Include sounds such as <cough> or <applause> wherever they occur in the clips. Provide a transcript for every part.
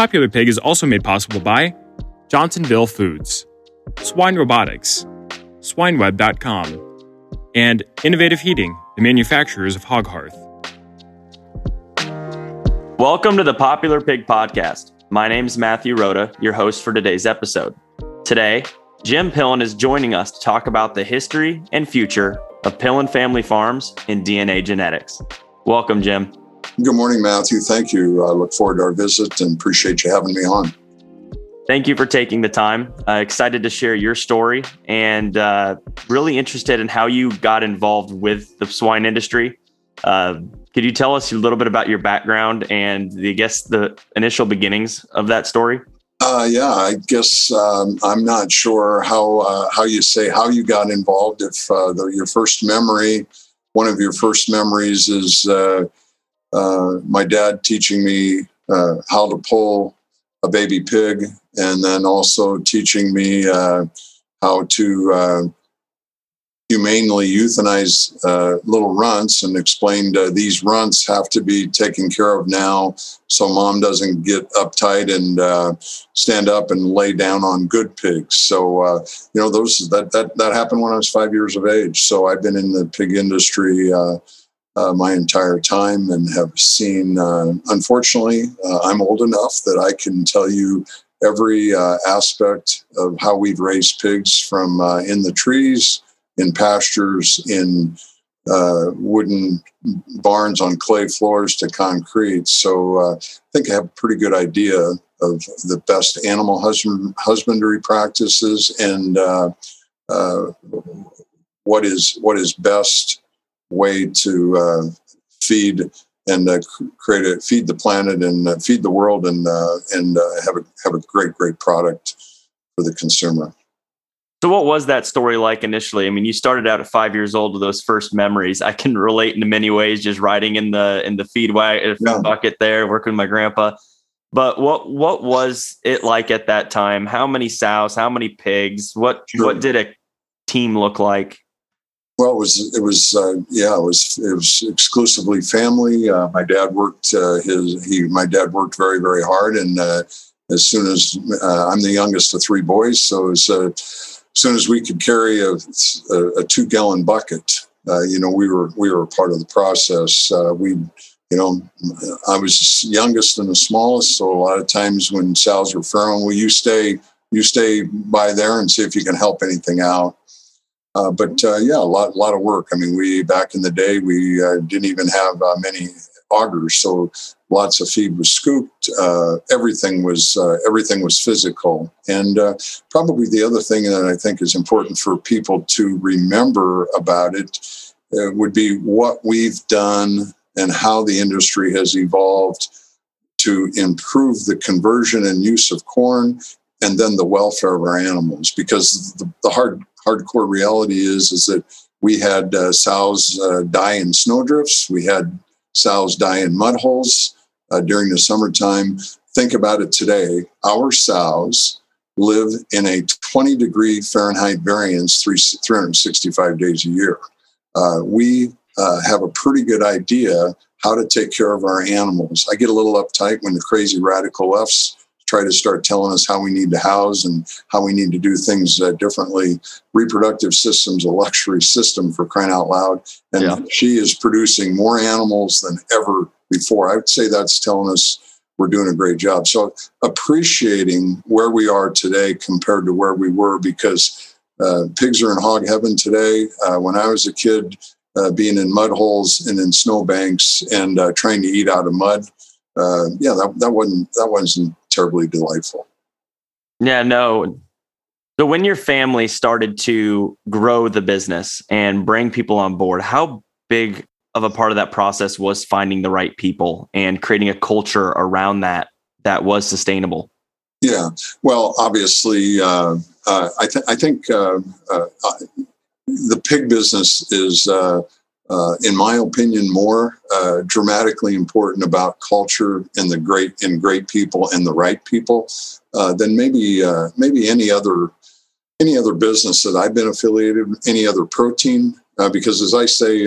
Popular Pig is also made possible by Johnsonville Foods, Swine Robotics, SwineWeb.com, and Innovative Heating, the manufacturers of Hog Hearth. Welcome to the Popular Pig Podcast. My name is Matthew Rooda, your host for today's episode. Today, Jim Pillen is joining us to talk about the history and future of Pillen Family Farms and DNA genetics. Welcome, Jim. Good morning, Matthew. Thank you. I look forward to our visit and appreciate you having me on. Thank you for taking the time. Uh, excited to share your story and uh, really interested in how you got involved with the swine industry. Uh, could you tell us a little bit about your background and the, I guess the initial beginnings of that story? Uh, yeah, I guess um, I'm not sure how uh, how you say how you got involved. If uh, the, your first memory, one of your first memories is uh, uh, my dad teaching me uh, how to pull a baby pig, and then also teaching me how to humanely euthanize uh, little runts and explained uh, these runts have to be taken care of now so mom doesn't get uptight and uh, stand up and lay down on good pigs. So uh, you know those that, that that happened when i was five years of age. So i've been in the pig industry uh, uh, my entire time and have seen unfortunately i'm old enough that i can tell you every aspect of how we've raised pigs from in the trees in pastures, in uh, wooden barns on clay floors to concrete. So uh, I think I have a pretty good idea of the best animal husband, husbandry practices and uh, uh what is what is best way to uh, feed and uh, create a feed the planet and feed the world and and have a have a great great product for the consumer. So, what was that story like initially? I mean, you started out at five years old with those first memories. I can relate in many ways, just riding in the in the feed wagon, yeah. bucket there, working with my grandpa. But what what was it like at that time? How many sows? How many pigs? What sure. what did a team look like? Well, it was it was uh, yeah it was it was exclusively family. Uh, my dad worked uh, his he my dad worked very very hard, and uh, as soon as uh, I'm the youngest of three boys, so was uh, as soon as we could carry a, a, a two gallon bucket, you know, we were we were a part of the process. We, you know, I was youngest and the smallest, so a lot of times when were feral, well, you stay you stay by there and see if you can help anything out. Uh, but uh, yeah, a lot, lot of work. I mean, we back in the day we uh, didn't even have uh, many augers, so lots of feed was scooped. Uh, everything was uh, everything was physical, and uh, probably the other thing that I think is important for people to remember about it uh, would be what we've done and how the industry has evolved to improve the conversion and use of corn, and then the welfare of our animals. Because the, the hard hardcore reality is is that we had uh, sows uh, die in snowdrifts. We had sows die in mud holes uh, during the summertime. Think about it today. Our sows live in a 20 degree Fahrenheit variance 365 days a year. Uh, we uh, have a pretty good idea how to take care of our animals. I get a little uptight when the crazy radical lefts try to start telling us how we need to house and how we need to do things uh, differently. Reproductive system's a luxury system for crying out loud, and yeah. she is producing more animals than ever before. I would say that's telling us we're doing a great job. So appreciating where we are today compared to where we were because uh, pigs are in hog heaven today. Uh, when I was a kid, uh, being in mud holes and in snowbanks and uh, trying to eat out of mud, uh, yeah, that, that wasn't that wasn't terribly delightful. Yeah, no. So when your family started to grow the business and bring people on board, how big of a part of that process was finding the right people and creating a culture around that that was sustainable? Yeah, well, obviously, uh, uh, I, th- I, think uh, uh, uh the pig business is, uh, in my opinion, more dramatically important about culture and the great and great people and the right people than maybe maybe any other any other business that I've been affiliated with, any other protein. because as I say,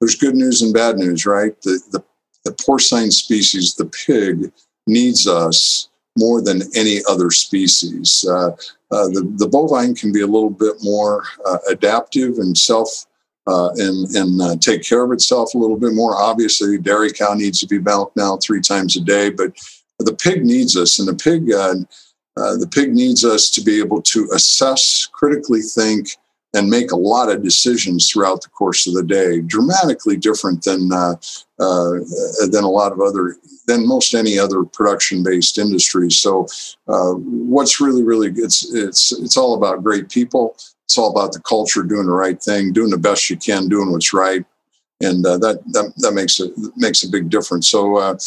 there's good news and bad news, right? The, the the porcine species, the pig, needs us more than any other species. Uh, uh, the, the bovine can be a little bit more uh, adaptive and self uh, and, and uh, take care of itself a little bit more. Obviously, dairy cow needs to be milked now three times a day, but the pig needs us, and the pig uh, the pig needs us to be able to assess, critically think, and make a lot of decisions throughout the course of the day. Dramatically different than uh, uh, than a lot of other than most any other production based industry. So, uh, what's really really it's it's it's all about great people. It's all about the culture, doing the right thing, doing the best you can, doing what's right, and uh, that that that makes a makes a big difference. So. Uh,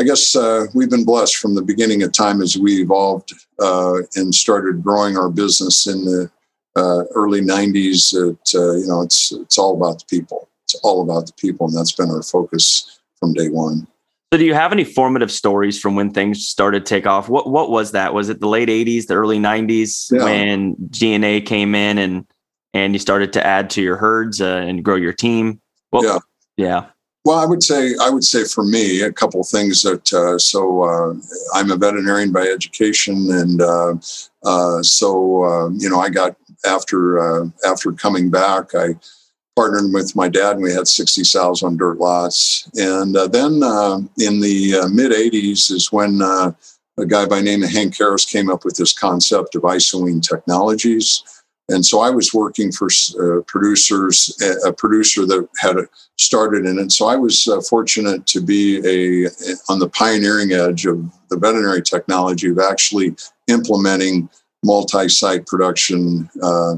I guess uh, we've been blessed from the beginning of time as we evolved and started growing our business in the uh, early 90s it, uh, you know it's it's all about the people it's all about the people and that's been our focus from day one so do you have any formative stories from when things started to take off? What what was that? Was it the late 80s the early 90s yeah. when DNA came in and and you started to add to your herds uh, and grow your team? Well, yeah. yeah. Well, I would say I would say for me a couple of things that uh, so uh, I'm a veterinarian by education, and uh, uh so uh, you know I got after uh, after coming back, I partnered with my dad, and we had 60 sows on dirt lots. And uh, then uh, in the uh, mid 80s is when uh, a guy by name of Hank Harris came up with this concept of isowean technologies. And so I was working for uh, producers, a producer that had started in it. So I was fortunate to be a on the pioneering edge of the veterinary technology of actually implementing multi-site production uh,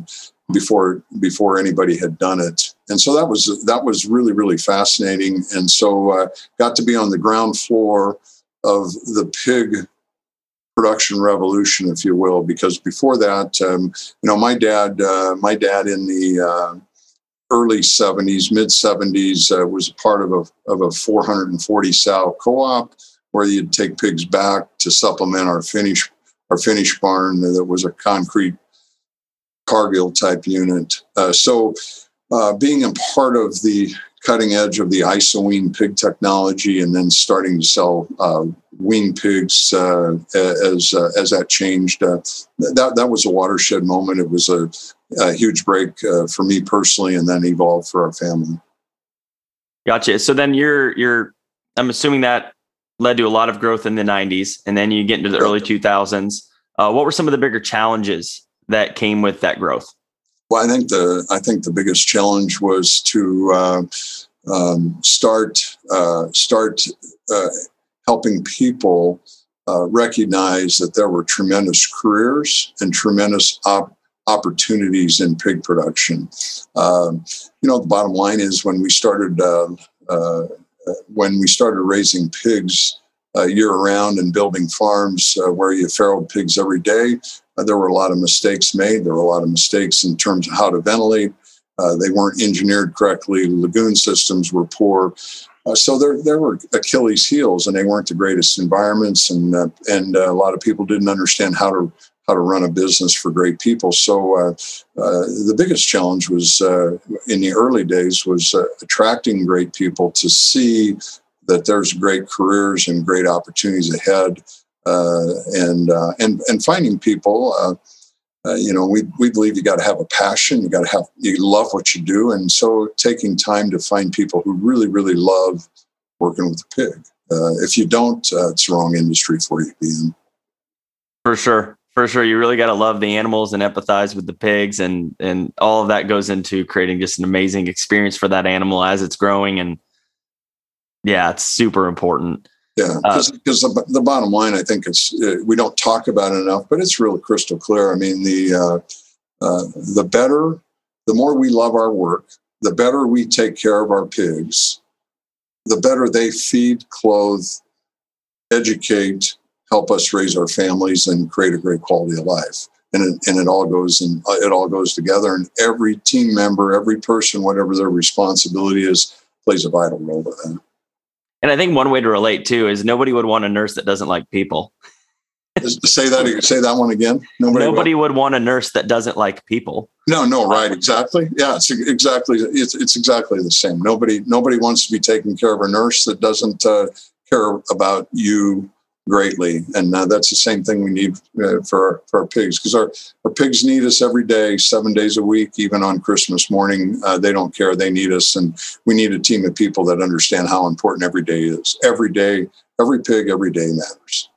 before before anybody had done it. And so that was that was really really fascinating. And so uh, got to be on the ground floor of the pig production revolution if you will because before that um, you know my dad uh, my dad in the uh, early 70s mid 70s uh, was part of a, of a 440 sow co-op where you'd take pigs back to supplement our finish our finish barn that was a concrete Cargill type unit. Uh, so, uh, being a part of the cutting edge of the isowean pig technology, and then starting to sell uh, wean pigs uh, as uh, as that changed, uh, that that was a watershed moment. It was a, a huge break for me personally, and then evolved for our family. Gotcha. So then you're you're I'm assuming that led to a lot of growth in the 90s and then you get into the early 2000s uh, what were some of the bigger challenges that came with that growth? Well i think the i think the biggest challenge was to uh, um, start uh, start uh, helping people uh, recognize that there were tremendous careers and tremendous op- opportunities in pig production. Um, you know the bottom line is when we started uh, when we started raising pigs uh, year round and building farms uh, where you farrowed pigs every day, uh, there were a lot of mistakes made. There were a lot of mistakes in terms of how to ventilate. Uh, they weren't engineered correctly. Lagoon systems were poor. Uh, so there, there were Achilles' heels, and they weren't the greatest environments. And uh, and a lot of people didn't understand how to how to run a business for great people. So uh, uh, the biggest challenge was uh, in the early days was uh, attracting great people to see that there's great careers and great opportunities ahead, uh, Uh, and uh, and and finding people. Uh, uh, you know, we, we believe you got to have a passion. You got to have you love what you do, and so taking time to find people who really really love working with the pig. if you don't, it's the wrong industry for you to be in. For sure for sure you really got to love the animals and empathize with the pigs and and all of that goes into creating just an amazing experience for that animal as it's growing and yeah it's super important yeah because uh, the, the, bottom line i think it's uh, we don't talk about it enough but it's really crystal clear i mean the uh, uh, the better the more we love our work the better we take care of our pigs the better they feed clothe educate help us raise our families and create a great quality of life. And it, and it all goes and it all goes together. And every team member, every person, whatever their responsibility is, plays a vital role to that. And I think one way to relate too is nobody would want a nurse that doesn't like people. say that say that one again. Nobody, nobody would want a nurse that doesn't like people. No, no, right, exactly. Yeah, it's exactly it's, it's exactly the same. Nobody nobody wants to be taking care of a nurse that doesn't uh, care about you greatly, and uh, that's the same thing we need uh, for for our pigs because our our pigs need us every day, seven days a week, even on Christmas morning. Uh, they don't care; they need us, and we need a team of people that understand how important every day is. Every day, every pig, every day matters.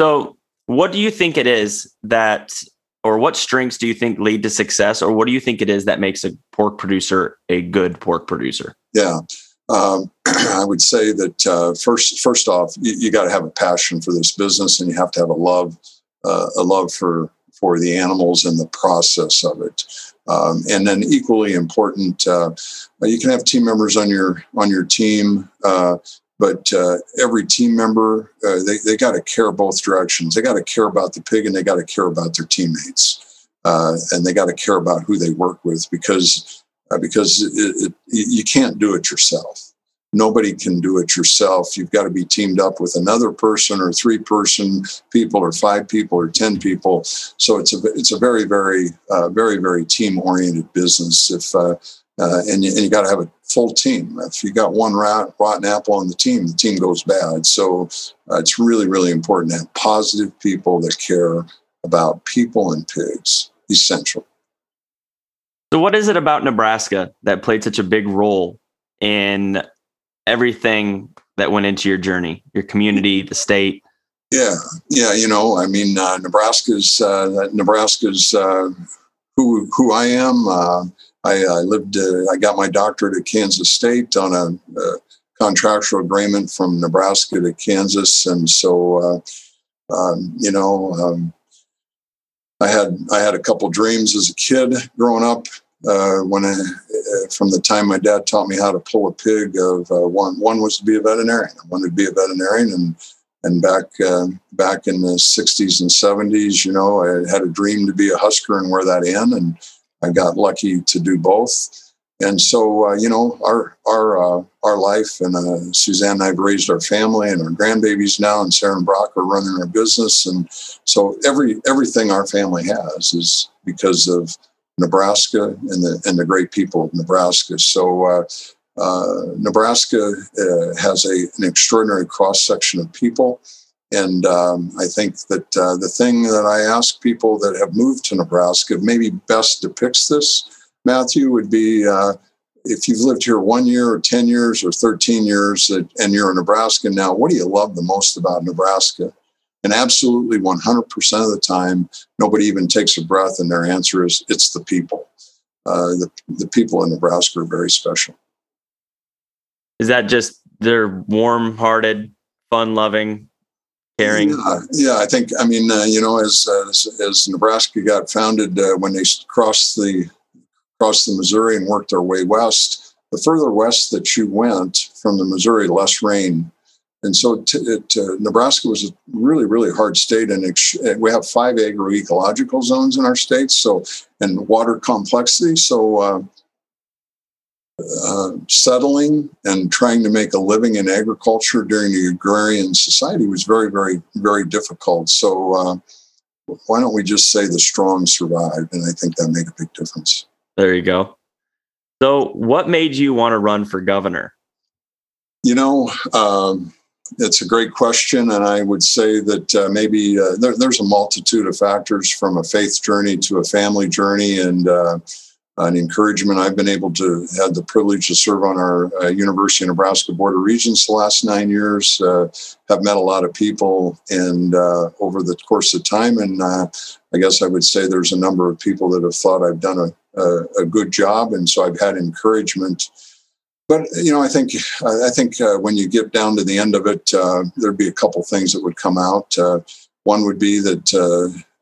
So, what do you think it is that, or what strengths do you think lead to success, or what do you think it is that makes a pork producer a good pork producer? Yeah. Um, <clears throat> I would say that uh, first, first off, you, you got to have a passion for this business, and you have to have a love, uh, a love for for the animals and the process of it. Um, and then equally important, uh, you can have team members on your on your team uh, but uh, every team member uh, they, they got to care both directions they got to care about the pig and they got to care about their teammates and they got to care about who they work with because uh, because it, it, you can't do it yourself nobody can do it yourself you've got to be teamed up with another person or three person people or five people or ten people so it's a it's a very very uh, very very team oriented business if uh, uh, and you, and you got to have a full team. If you got one rotten apple on the team, the team goes bad. So uh, it's really, really important to have positive people that care about people and pigs. Essential. So, what is it about Nebraska that played such a big role in everything that went into your journey, your community, the state? Yeah, yeah. You know, I mean, uh, Nebraska's uh, Nebraska's uh, who who I am uh, I, I lived, uh, I got my doctorate at Kansas State on a, a, contractual agreement from Nebraska to Kansas, and so uh, um, you know, um, I had I had a couple dreams as a kid growing up. Uh, when I, uh, from the time my dad taught me how to pull a pig, of uh, one one was to be a veterinarian. I wanted to be a veterinarian, and and back uh, back in the 60s and 70s, you know, I had a dream to be a Husker and wear that in, and I got lucky to do both. And so, uh, you know, our our uh, our life and uh, Suzanne and I've raised our family and our grandbabies now, and Sarah and Brock are running our business, and so every everything our family has is because of Nebraska and the and the great people of Nebraska. So, uh, uh, Nebraska uh, has a, an extraordinary cross section of people. And um, I think that the thing that I ask people that have moved to Nebraska maybe best depicts this, Matthew, would be uh, if you've lived here one year or 10 years or 13 years and you're in Nebraska now, what do you love the most about Nebraska? And absolutely 100% of the time, nobody even takes a breath, and their answer is it's the people. Uh, the, the people in Nebraska are very special. Is that just they're warm hearted, fun loving, caring? Yeah, yeah, I think. I mean, uh, you know, as, as, as Nebraska got founded, uh, when they crossed the crossed the Missouri and worked their way west, the further west that you went from the Missouri, less rain. And so t- it, uh, Nebraska was a really, really hard state. And ex- we have five agroecological zones in our state. So, and water complexity. So, uh, uh, settling and trying to make a living in agriculture during the agrarian society was very, very, very difficult. So, uh, why don't we just say the strong survived? And I think that made a big difference. There you go. So, what made you want to run for governor? You know, um, it's a great question. And I would say that uh, maybe uh, there, there's a multitude of factors from a faith journey to a family journey. And, uh, an encouragement. I've been able to have the privilege to serve on our uh, University of Nebraska Board of Regents the last nine years. Uh, have met a lot of people, and uh, over the course of time, and I guess I would say there's a number of people that have thought I've done a, a, a good job, and so I've had encouragement. But you know, I think I think uh, when you get down to the end of it, uh, there'd be a couple things that would come out. one would be that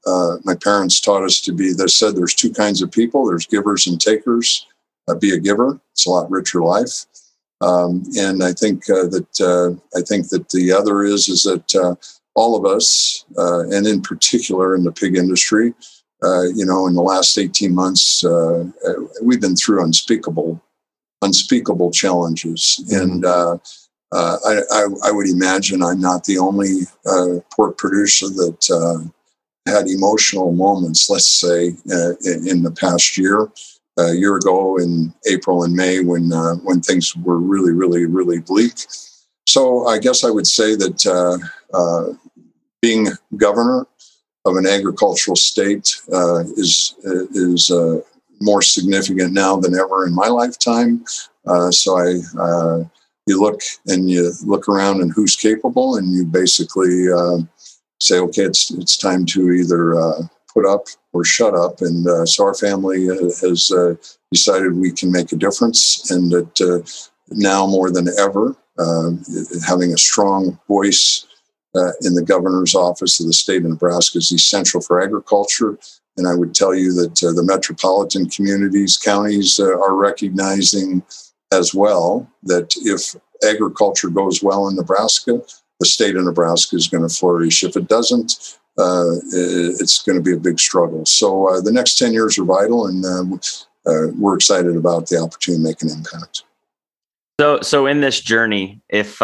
uh, my parents taught us to be they said there's two kinds of people there's givers and takers uh, be a giver it's a lot richer life um, and i think uh, that uh, i think that the other is is that uh, all of us, uh, and in particular in the pig industry, uh, you know, in the last 18 months, uh, uh, we've been through unspeakable, unspeakable challenges. And uh, uh, I, I, I, would imagine I'm not the only pork producer that had emotional moments, let's say, in, in, the past year. A year ago in April and May, when when things were really, really, really bleak, so I guess I would say that being governor of an agricultural state uh, is is uh, more significant now than ever in my lifetime. Uh, so I uh, you look and you look around and who's capable, and you basically say, okay, it's it's time to either put up or shut up. And so our family has decided we can make a difference, and that now more than ever, uh, having a strong voice uh, in the governor's office of the state of Nebraska is essential for agriculture. And I would tell you that uh, the metropolitan communities, counties uh, are recognizing as well that if agriculture goes well in Nebraska, the state of Nebraska is going to flourish. If it doesn't, uh, it's going to be a big struggle. So uh, the next 10 years are vital, and uh, we're excited about the opportunity to make an impact. So, so in this journey, if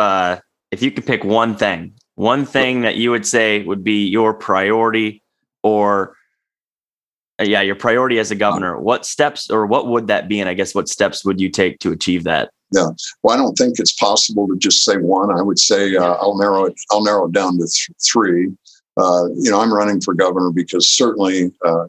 if you could pick one thing, one thing that you would say would be your priority, or uh, yeah, your priority as a governor, what steps or what would that be? And I guess what steps would you take to achieve that? Yeah, well, I don't think it's possible to just say one. I would say uh, I'll narrow it. I'll narrow it down to th- three. Uh, you know, I'm running for governor because certainly uh,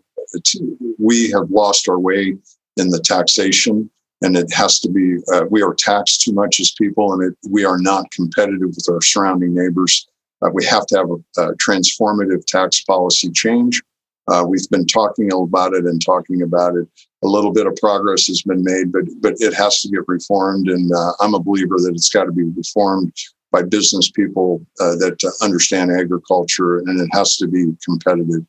we have lost our way in the taxation and it has to be uh, we are taxed too much as people and it, we are not competitive with our surrounding neighbors uh, we have to have a, a transformative tax policy change. Uh, we've been talking about it and talking about it. A little bit of progress has been made but but it has to get reformed. And uh, i'm a believer that it's got to be reformed by business people uh, that understand agriculture and it has to be competitive.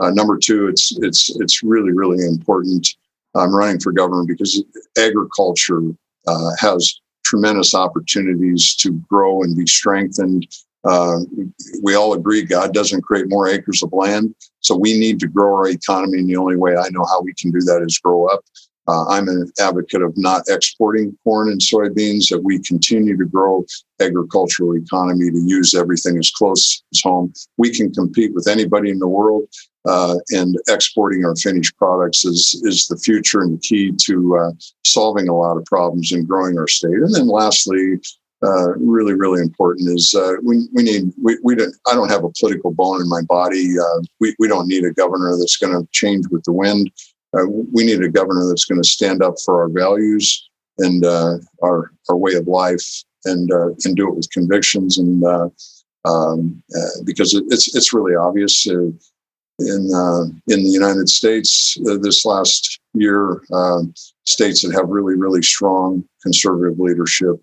Uh, number two it's it's it's really really important. I'm running for governor because agriculture uh, has tremendous opportunities to grow and be strengthened. Uh, we all agree God doesn't create more acres of land. So we need to grow our economy. And the only way I know how we can do that is grow up. Uh, I'm an advocate of not exporting corn and soybeans, that we continue to grow agricultural economy to use everything as close as home. We can compete with anybody in the world uh, and exporting our finished products is is the future and the key to uh, solving a lot of problems and growing our state. And then lastly, uh, really really important is uh, we we need we, we don't I don't have a political bone in my body. Uh, we we don't need a governor that's going to change with the wind. Uh, we need a governor that's going to stand up for our values and our our way of life and and do it with convictions and. Um, because it, it's it's really obvious in uh, in the United States uh, this last year. Uh, states that have really really strong conservative leadership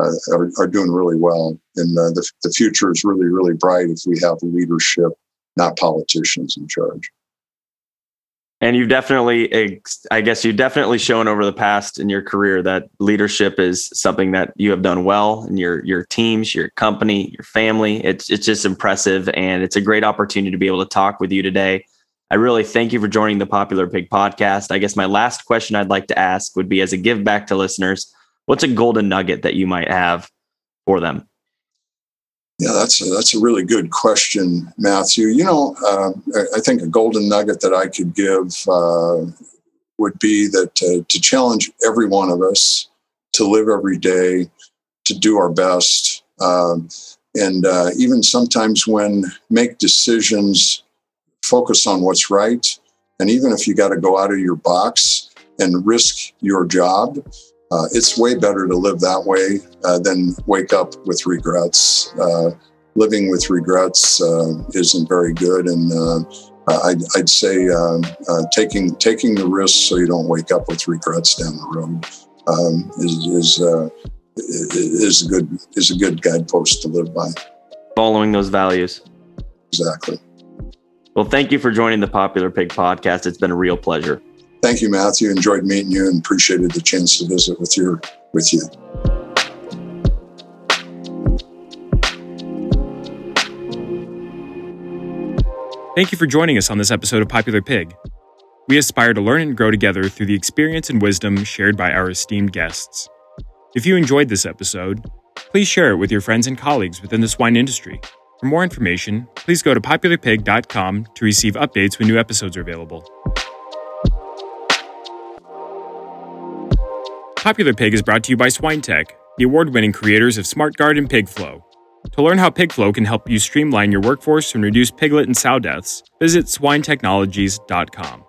uh, are, are, doing really well, and uh, the the future is really really bright if we have leadership, not politicians in charge. And you've definitely i guess you've definitely shown over the past in your career that leadership is something that you have done well in your your teams your company your family. It's it's just impressive and it's a great opportunity to be able to talk with you today. I really thank you for joining the popular pig podcast. I guess my last question i'd like to ask would be as a give back to listeners what's a golden nugget that you might have for them yeah, that's a, that's a really good question, Matthew. You know, uh, I think a golden nugget that I could give uh, would be that to, to challenge every one of us to live every day, to do our best, um, and uh, even sometimes when make decisions, focus on what's right, and even if you got to go out of your box and risk your job uh, it's way better to live that way uh, than wake up with regrets. Uh, living with regrets uh, isn't very good, and uh, I'd, I'd, say um, uh, taking taking the risk so you don't wake up with regrets down the road um, is is, is a good is a good guidepost to live by. Following those values. Exactly. Well, thank you for joining the Popular Pig podcast. It's been a real pleasure. Thank you, Matthew. Enjoyed meeting you and appreciated the chance to visit with your with you. Thank you for joining us on this episode of Popular Pig. We aspire to learn and grow together through the experience and wisdom shared by our esteemed guests. If you enjoyed this episode, please share it with your friends and colleagues within the swine industry. For more information, please go to popularpig.com to receive updates when new episodes are available. Popular Pig is brought to you by SwineTech, the award winning creators of SmartGuard and PigFlow. To learn how PigFlow can help you streamline your workforce and reduce piglet and sow deaths, visit swinetechnologies.com.